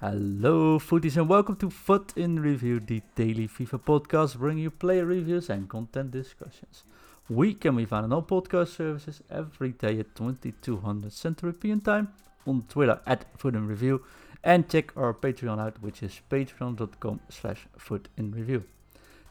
Hello, footies, and welcome to Foot in Review, the daily FIFA podcast, bringing you player reviews and content discussions. We can be found on all podcast services every day at 2200 Central European Time, on Twitter at Foot in Review, and check our Patreon out, which is patreon.com slash Foot in Review.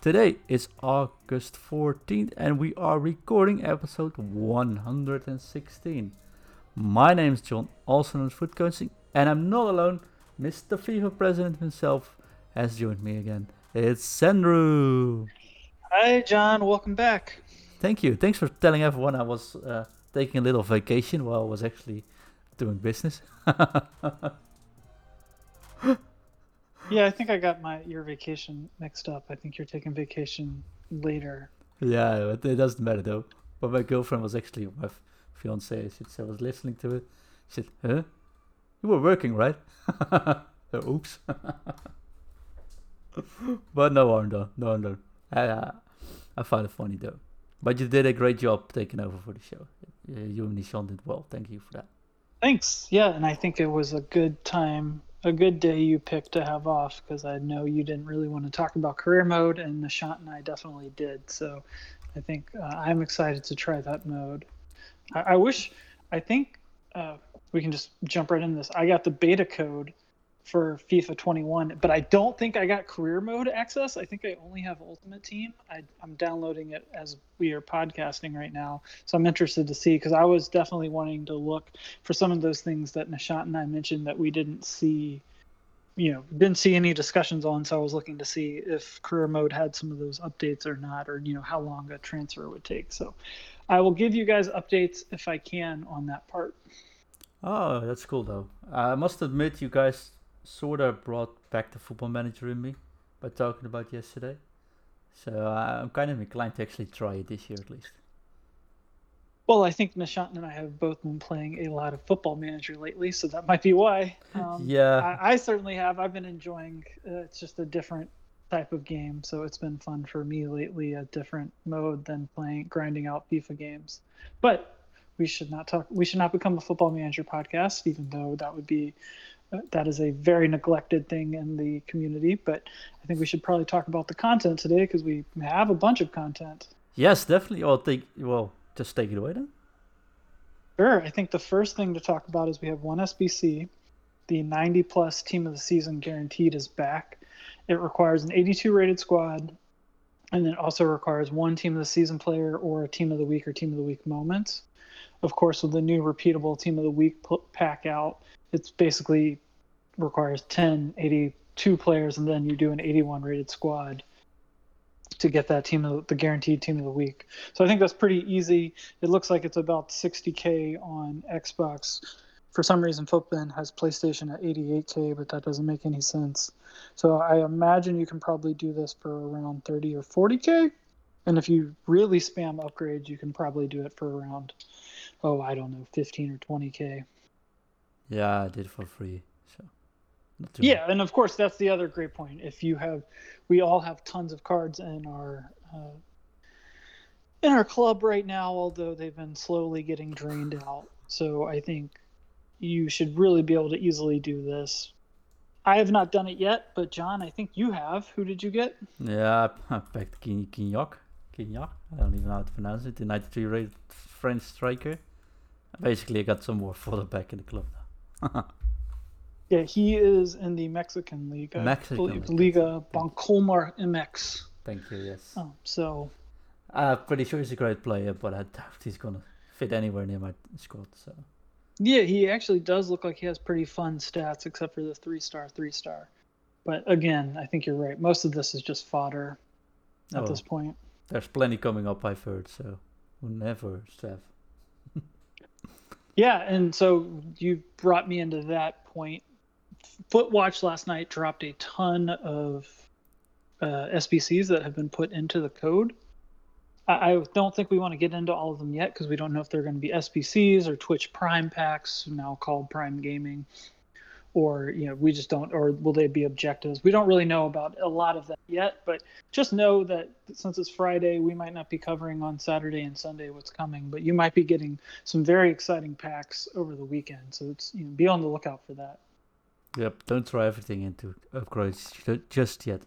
Today is August 14th, and we are recording episode 116. My name is John, also known as Foot Coaching, and I'm not alone. Mr. FIFA president himself has joined me again. It's Sandro. Hi, John. Welcome back. Thank you. Thanks for telling everyone I was uh, taking a little vacation while I was actually doing business. Yeah, I think I got my your vacation mixed up. I think you're taking vacation later. yeah, it doesn't matter though. But my girlfriend was actually my f- fiance. She said, I was listening to it. She said, "Huh? You were working, right?" Uh, Oops. but no harm. No harm. I, uh, I found it funny though. But you did a great job taking over for the show. You and Nishan did well. Thank you for that. Thanks. Yeah, and I think it was a good time, a good day you picked to have off because I know you didn't really want to talk about career mode, and Nishant and I definitely did. So I think uh, I'm excited to try that mode. I, I wish, I think uh, we can just jump right into this. I got the beta code for FIFA 21, but I don't think I got career mode access. I think I only have Ultimate Team. I, I'm downloading it as we are podcasting right now, so I'm interested to see because I was definitely wanting to look for some of those things that Nishant and I mentioned that we didn't see. You know, didn't see any discussions on, so I was looking to see if career mode had some of those updates or not, or you know how long a transfer would take. So, I will give you guys updates if I can on that part. Oh, that's cool though. I must admit, you guys sort of brought back the football manager in me by talking about yesterday. So uh, I'm kind of inclined to actually try it this year at least. Well, I think Nishant and I have both been playing a lot of Football Manager lately, so that might be why. Um, Yeah. I, I certainly have. I've been enjoying. Uh, it's just a different type of game, so it's been fun for me lately. A different mode than playing grinding out FIFA games. But we should not talk. We should not become a Football Manager podcast, even though that would be. Uh, that is a very neglected thing in the community, but I think we should probably talk about the content today because we have a bunch of content. Yes, definitely. Well, take well, just take it away then. Sure. I think the first thing to talk about is we have one SBC. The 90 plus team of the season guaranteed is back. It requires an 82 rated squad, and it also requires one team of the season player or a team of the week or team of the week moments. Of course, with the new repeatable team of the week pack out, it's basically requires 10 82 players, and then you do an 81 rated squad to get that team of the guaranteed team of the week. So I think that's pretty easy. It looks like it's about 60k on Xbox. For some reason, Futbin has PlayStation at 88k, but that doesn't make any sense. So I imagine you can probably do this for around 30 or 40k. And if you really spam upgrades, you can probably do it for around, oh, I don't know, 15 or 20k. Yeah, I did for free. So not too Yeah, and of course that's the other great point. If you have, we all have tons of cards in our uh, in our club right now, although they've been slowly getting drained out. So I think you should really be able to easily do this. I have not done it yet, but John, I think you have. Who did you get? Yeah, I picked Kin- Kinyak. Kinyak? I don't even know how to pronounce it. The 93 rated French striker. Basically, I got some more fodder back in the club now. Yeah, he is in the Mexican league. I Mexican believe, league, Liga Bancomer MX. Thank you, yes. Um, so I'm pretty sure he's a great player, but I doubt he's gonna fit anywhere near my squad. So Yeah, he actually does look like he has pretty fun stats, except for the three star, three star. But again, I think you're right. Most of this is just fodder at Oh. this point. There's plenty coming up, I've heard. So we'll never have. Yeah, and so you brought me into that point. Footwatch last night dropped a ton of uh, that have been put into the code. I, I don't think we want to get into all of them yet because we don't know if they're going to be SBCs or Twitch Prime packs, now called Prime Gaming, or you know we just don't, or will they be objectives? We don't really know about a lot of that yet, but just know that since it's Friday, we might not be covering on Saturday and Sunday what's coming, but you might be getting some very exciting packs over the weekend. So it's you know, be on the lookout for that. Yep, don't throw everything into upgrades ju- just yet.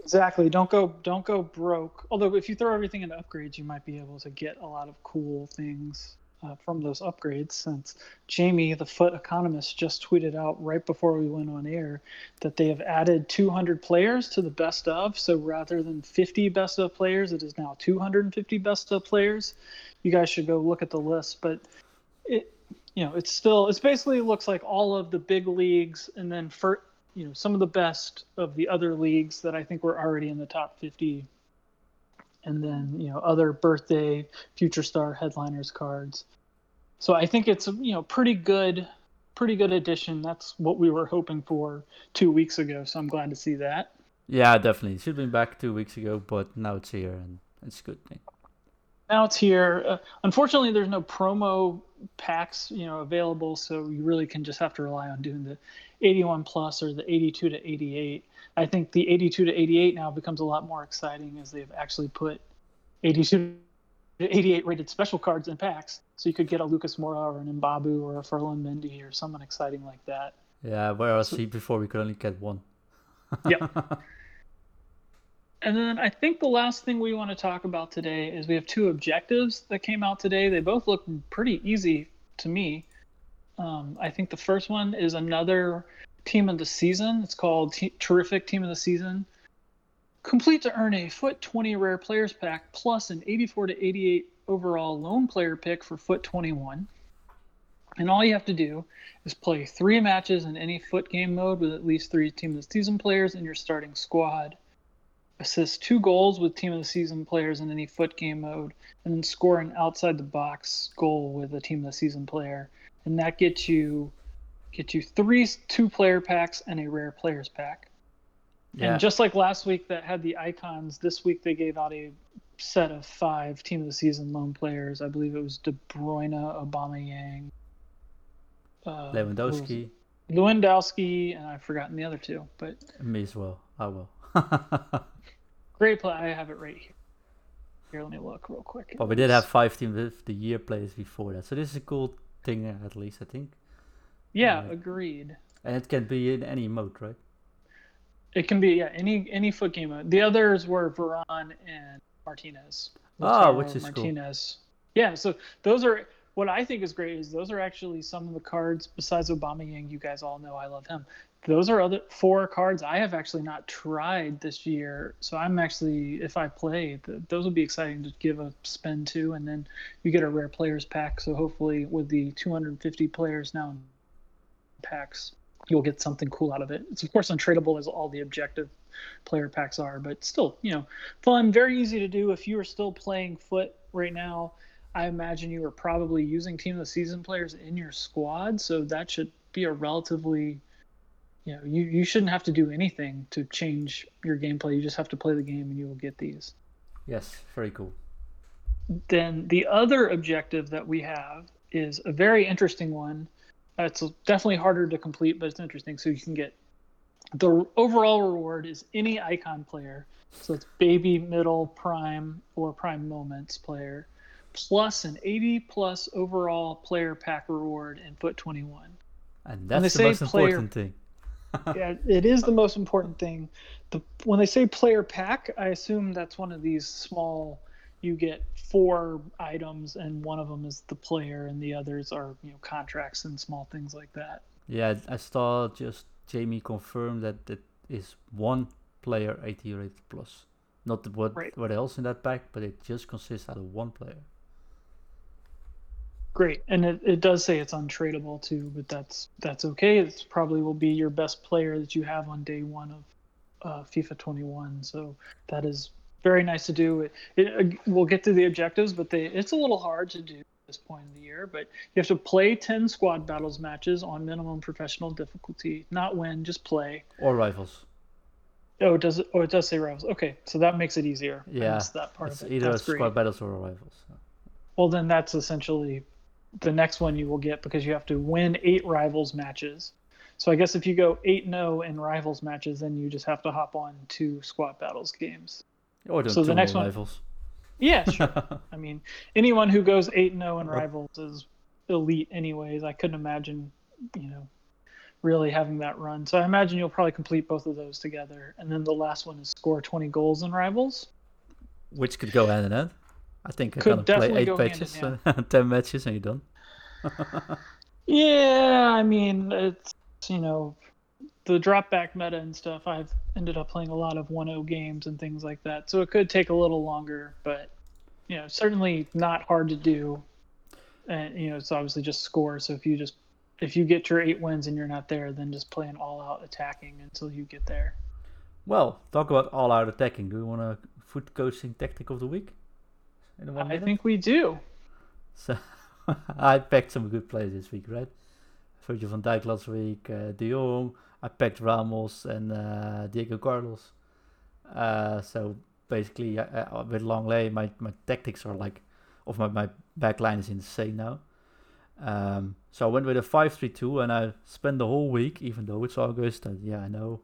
Exactly. Don't go don't go broke. Although if you throw everything into upgrades, you might be able to get a lot of cool things uh, from those upgrades. Since Jamie, the foot economist, just tweeted out right before we went on air that they have added 200 players to the best of. So rather than 50 best of players, it is now 250 best of players. You guys should go look at the list, but it you know it's still it's basically looks like all of the big leagues and then for you know some of the best of the other leagues that I think were already in the top 50 and then you know other birthday future star headliners cards. So I think it's a you know pretty good pretty good addition. That's what we were hoping for 2 weeks ago so I'm glad to see that. Yeah, definitely. It should have been back two weeks ago, but now it's here and it's a good thing. now it's here. Uh, unfortunately there's no promo packs you know available so you really can just have to rely on doing the 81 plus or the 82 to 88 i think the 82 to 88 now becomes a lot more exciting as they've actually put 82 to 88 rated special cards in packs so you could get a lucas moura or an mbabu or a ferland mendy or someone exciting like that Yeah, whereas see, before we could only get one. yeah. And then I think the last thing we want to talk about today is we have two objectives that came out today. They both look pretty easy to me. Um, I think the first one is another team of the season. It's called T- Terrific Team of the Season. Complete to earn a Foot 20 Rare Players Pack plus an 84 to 88 overall lone player pick for Foot 21. And all you have to do is play three matches in any foot game mode with at least three team of the season players in your starting squad. Assist two goals with team of the season players in any foot game mode, and then score an outside the box goal with a team of the season player. And that gets you get you three two player packs and a rare players pack. Yeah. And just like last week that had the icons, this week they gave out a set of five team of the season lone players. I believe it was De Bruyne, Aubameyang, uh, Lewandowski. Lewandowski, and I've forgotten the other two. But me as well. I will. great play. I have it right here. Here, let me look real quick. but we did have five team of the year players before that, so this is a cool thing at least I think. Yeah, Yeah. agreed. And it can be in any mode, right? It can be yeah any any foot game mode. The others were Varane and Martinez. Ah, Lautaro which is cool. Martinez. Yeah, so those are what I think is great is those are actually some of the cards besides Aubameyang. You guys all know I love him. Those are other four cards I have actually not tried this year. So I'm actually if I play, th- those would be exciting to give a spin to, and then you get a rare players pack. So hopefully with the 250 players now in packs, you'll get something cool out of it. It's of course untradeable as all the objective player packs are, but still, you know, fun, very easy to do. If you are still playing foot right now, I imagine you are probably using team of the season players in your squad, so that should be a relatively you know, you, you shouldn't have to do anything to change your gameplay. You just have to play the game and you will get these. Yes, very cool. Then the other objective that we have is a very interesting one. It's definitely harder to complete, but it's interesting. So you can get the overall reward is any icon player. So it's baby, middle, prime, or prime moments player, plus an 80 plus overall player pack reward in foot 21. And that's the most player- important thing. yeah, it is the most important thing. The when they say player pack, I assume that's one of these small. You get four items, and one of them is the player, and the others are you know contracts and small things like that. Yeah, I saw just Jamie confirm that it is one player 80 rated plus. Not what Right. what else in that pack, but it just consists out of one player. Great, and it, it does say it's untradeable too, but that's that's okay. It's probably will be your best player that you have on day one of uh, FIFA 21. So that is very nice to do. It, it, we'll get to the objectives, but they it's a little hard to do at this point in the year. But you have to play 10 squad battles matches on minimum professional difficulty, not win, just play. Or rivals. Oh, it does it? Oh, it does say rivals. Okay, so that makes it easier. Yeah, that part It's of it. either That's squad great. battles or rivals. Well, then that's essentially the next one you will get because you have to win eight rivals matches. So I guess if you go 8 0 in rivals matches, then you just have to hop on two squad battles games. Or So the next one- rivals. Yeah, sure. I mean, anyone who goes 8 0 in rivals is elite, anyways. I couldn't imagine, you know, really having that run. So I imagine you'll probably complete both of those together. And then the last one is score 20 goals in Rivals. Which could go hand in hand. I think I'm Could gonna play eight matches, uh, ten matches, and you're done. Yeah, I mean, it's, you know, the drop back meta and stuff. I've ended up playing a lot of 1 0 games and things like that. So it could take a little longer, but, you know, certainly not hard to do. And, you know, it's obviously just score. So if you just, if you get your eight wins and you're not there, then just play an all out attacking until you get there. Well, talk about all-out attacking. Do you want a foot coaching tactic of the week? I think we do. So I picked some good players this week, right? Virgil van Dijk last week, uh, De Jong. I picked Ramos and uh, Diego Carlos. Uh, so basically, uh, with Lenglet, my, my tactics are like, of my, my back line is insane now. Um, so I went with a 5-3-2 and I spent the whole week, even though it's August, and yeah, I know,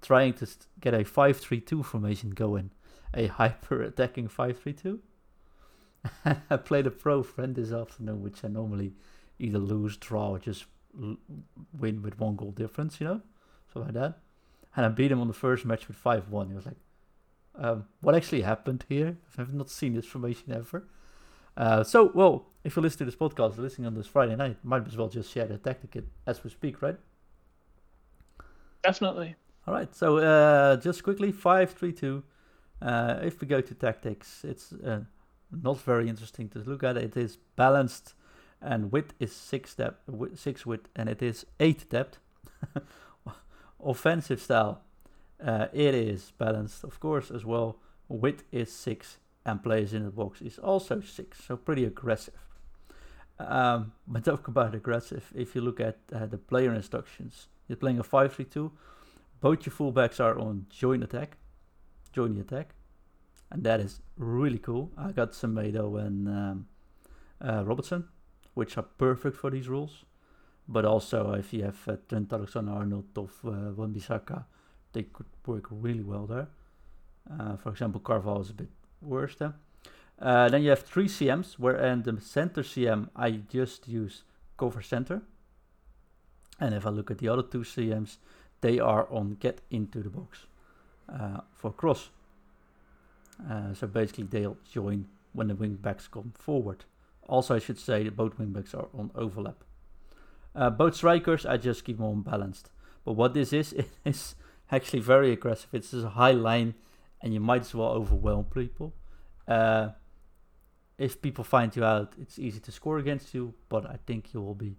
trying to st- get a 5-3-2 formation going. A hyper attacking 5-3-2. I played a pro friend this afternoon, which I normally either lose, draw, or just win with one goal difference, you know, so like that. And I beat him on the first match with five one. He was like, um, "What actually happened here? I've not seen this formation ever." Uh, so, well, if you listen to this podcast, listening on this Friday night, might as well just share the tactic as we speak, right? Definitely. All right. So, uh, just quickly, five, three, two. Uh, if we go to tactics, it's uh, not very interesting to look at. It is balanced, and width is six depth, six width, and it is eight depth. Offensive style, uh, it is balanced, of course, as well. Width is six, and players in the box is also six, so pretty aggressive. Um, but talk about aggressive. If you look at uh, the player instructions, you're playing a five-three-two. Both your fullbacks are on joint attack, join the attack, and that is really cool. I got Semedo and um, uh, Robertson, which are perfect for these rules. But also, if you have uh, Trent Alexander-Arnold or uh, Wan-Bissaka, they could work really well there. Uh, for example, Carval is a bit worse there. Uh, then you have three CMs, where and the center CM I just use cover center. And if I look at the other two CMs, they are on get into the box uh, for cross. Uh, so basically, they'll join when the wing backs come forward. Also, I should say that both wingbacks are on overlap. Uh, both strikers, I just keep them on balanced. But what this is, it is actually very aggressive. It's just a high line, and you might as well overwhelm people. Uh, if people find you out, it's easy to score against you, but I think you will be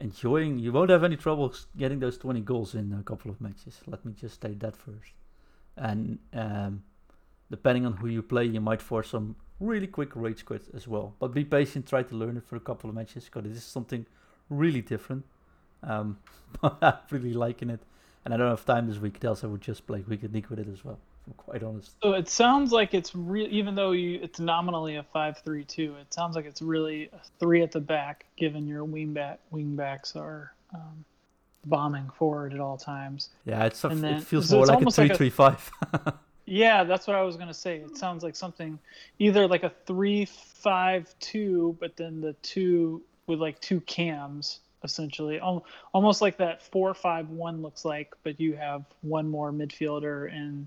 enjoying. You won't have any trouble getting those 20 goals in a couple of matches. Let me just state that first. And um, depending on who you play, you might force some really quick rage quit as well. But be patient, try to learn it for a couple of matches because it is something really different. Um, but I'm really liking it. And I don't have time this week, else I would just play Weekend League with it as well. I'm quite honest. So it sounds like it's real, even though you it's nominally a five-three-two. It sounds like it's really a three at the back, given your wing back wing backs are um, bombing forward at all times. Yeah, it's a, then- it feels so more like a almost like a- 335. Yeah, that's what I was gonna say. It sounds like something either like a three-five-two, but then the two with like two cams essentially, almost like that four-five-one looks like, but you have one more midfielder and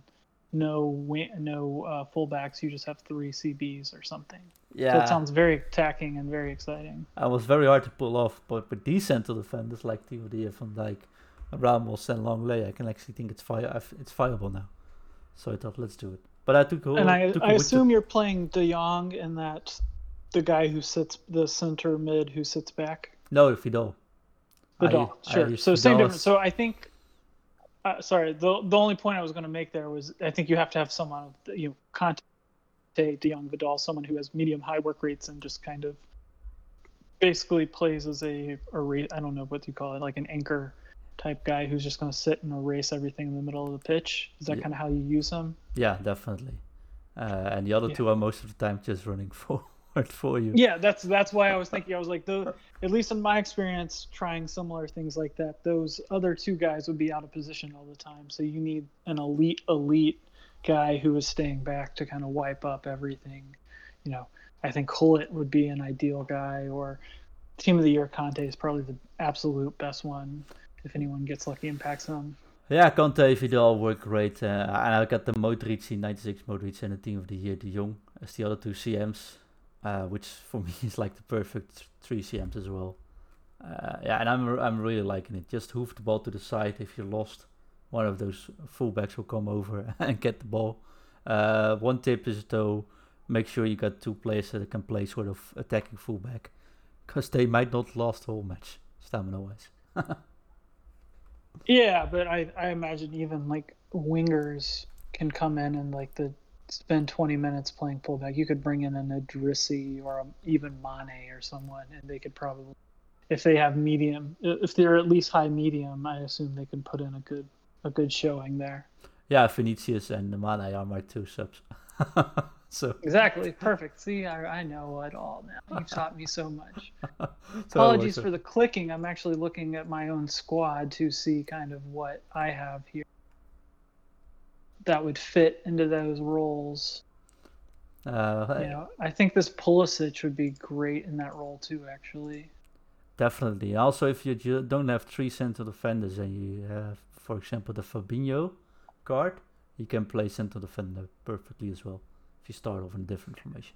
no no uh, fullbacks. You just have three CBs or something. yeah. So it sounds very attacking and very exciting. I was very hard to pull off, but with these central defenders like Theo Van Dijk, Ramos, and Lenglet, I can actually think it's fire it's fireable now. So I thought, let's do it. But I took a and I, took I assume you're playing De Jong and that the guy who sits the center mid who sits back. no. I- Vidal, I sure. use so same difference. So I think, uh, sorry, the the only point I was going to make there was I think you have to have someone, you know, Kante, De Jong, Vidal, someone who has medium high work rates and just kind of basically plays as a, a I don't know what you call it, like an anchor type guy who's just going to sit and erase everything in the middle of the pitch. Is that Yeah. kind of how you use him? Yeah, definitely. Uh, and the other Yeah. two are most of the time just running forward for you. Yeah, that's that's why I was thinking. I was like, the at least in my experience, trying similar things like that, those other two guys would be out of position all the time. So you need an elite, elite guy who is staying back to kind of wipe up everything. You know, I think Hullet would be an ideal guy, or Team of the Year Kante is probably the absolute best one. If anyone gets lucky and packs them. Yeah, Kante, Vidal work great. Uh, and I got the Modric, 96 Modric and the team of the year, De Jong, as the other two CMs, uh, which for me is like the perfect three CMs as well. Uh, yeah, and I'm I'm really liking it. Just hoof the ball to the side. If you're lost, one of those fullbacks will come over and get the ball. Uh, one tip is though, make sure you got two players that can play sort of attacking fullback, because they might not last the whole match stamina wise. yeah, but I I imagine even like wingers can come in and like the spend 20 minutes playing fullback. You could bring in an Idrissi or a, even Mane or someone, and they could probably if they have medium, if they're at least high medium, I assume they can put in a good a good showing there. Yeah, Vinicius and Mane are my two subs. so exactly perfect. See, I, I know it all now. You've taught me so much. Apologies for the clicking. I'm actually looking at my own squad to see kind of what I have here that would fit into those roles. Uh, you know, I think this Pulisic would be great in that role too. Actually, Definitely. Also, if you don't have three center defenders and you have, for example, the Fabinho card, you can play center defender perfectly as well if you start off in a different formation.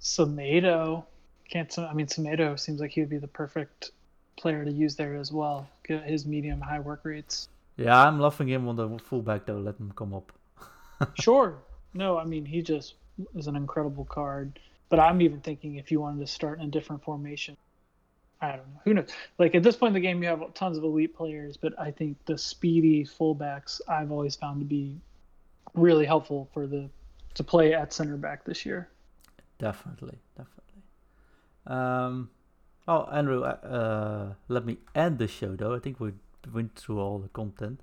Semedo. Can't, I mean, Semedo seems like he would be the perfect player to use there as well. Get his medium high work rates. Yeah, I'm loving him on the fullback though. Let him come up. sure. No, I mean, he just is an incredible card. But I'm even thinking if you wanted to start in a different formation, I don't know. Who knows? Like at this point in the game, you have tons of elite players, but I think the speedy fullbacks I've always found to be really helpful for the to play at center back this year. Definitely, definitely. Um, oh, Andrew, uh, uh, let me end the show though. I think we went through all the content.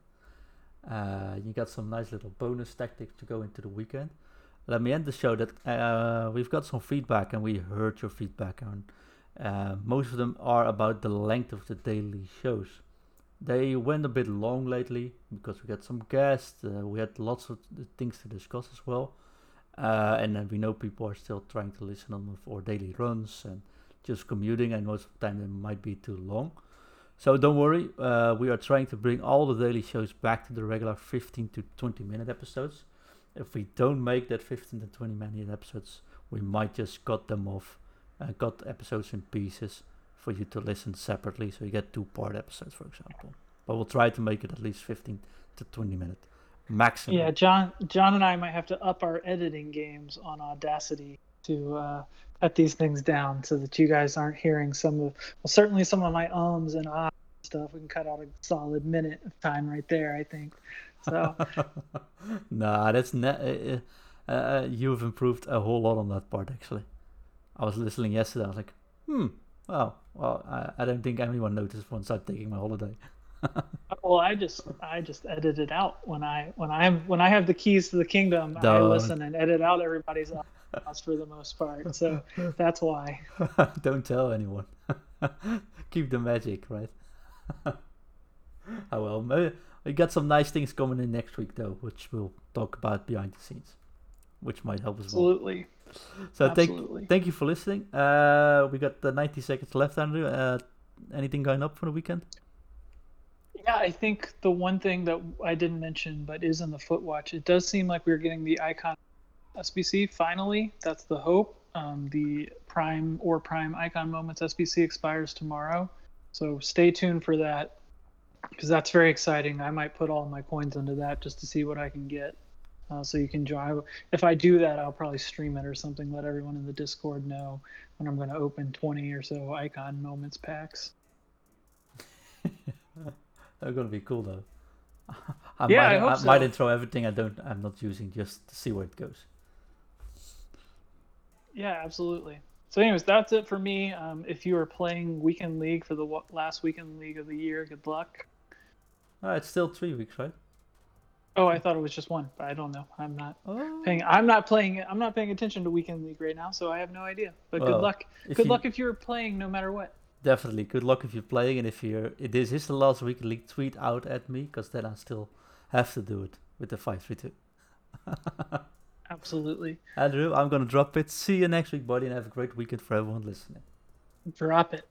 Uh, you got some nice little bonus tactics to go into the weekend. Let me end the show that uh, we've got some feedback and we heard your feedback on uh, most of them are about the length of the daily shows. They went a bit long lately because we got some guests. Uh, we had lots of things to discuss as well. Uh, and then we know people are still trying to listen on for daily runs and just commuting, and most of the time it might be too long. So don't worry, uh, we are trying to bring all the daily shows back to the regular 15 to 20 minute episodes. If we don't make that 15 to 20 minute episodes, we might just cut them off and cut episodes in pieces for you to listen separately. So you get two part episodes, for example. But we'll try to make it at least 15 to 20 minutes maximum. Yeah, John, John and I might have to up our editing games on Audacity to uh, cut these things down so that you guys aren't hearing some of, well, certainly some of my ums and ahs stuff. We can cut out a solid minute of time right there, I think. So. nah, that's ne- uh, uh, you've improved a whole lot on that part actually. I was listening yesterday. I was like, hmm, well, well, I, I don't think anyone noticed once I'm taking my holiday. Oh, well, I just I just edit it out when I when I am when I have the keys to the kingdom. Don't. I listen and edit out everybody's loss for the most part. So that's why. don't tell anyone. Keep the magic, right? oh well, we got some nice things coming in next week though, which we'll talk about behind the scenes, which might help as well. Absolutely. So Absolutely. thank thank you for listening. Uh, we got the 90 seconds left, Andrew. Uh, anything going up for the weekend? Yeah, I think the one thing that I didn't mention, but is in the Footwatch, it does seem like we're getting the icon SBC finally. That's the hope. Um, the Prime or Prime Icon Moments SBC expires tomorrow, so stay tuned for that because that's very exciting. I might put all my coins into that just to see what I can get. Uh, so you can join. If I do that, I'll probably stream it or something. Let everyone in the Discord know when I'm going to open 20 or so icon moments packs. They're going to be cool though. I yeah, might, I hope I so. might intro everything I don't. I'm not using just to see where it goes. Yeah, absolutely. So, anyways, that's it for me. Um, if you are playing weekend league for the last weekend league of the year, good luck. Uh, it's still three weeks, right? Oh, I thought it was just one, but I don't know. I'm not oh. paying. I'm not playing. I'm not paying attention to weekend league right now, so I have no idea. But well, good luck. Good you, luck if you're playing, no matter what. Definitely, good luck if you're playing, and if you're. This is is the last weekend league. Tweet out at me, because then I still have to do it with the five three two. Absolutely. Andrew, I'm gonna drop it. See you next week, buddy, and have a great weekend for everyone listening. Drop it.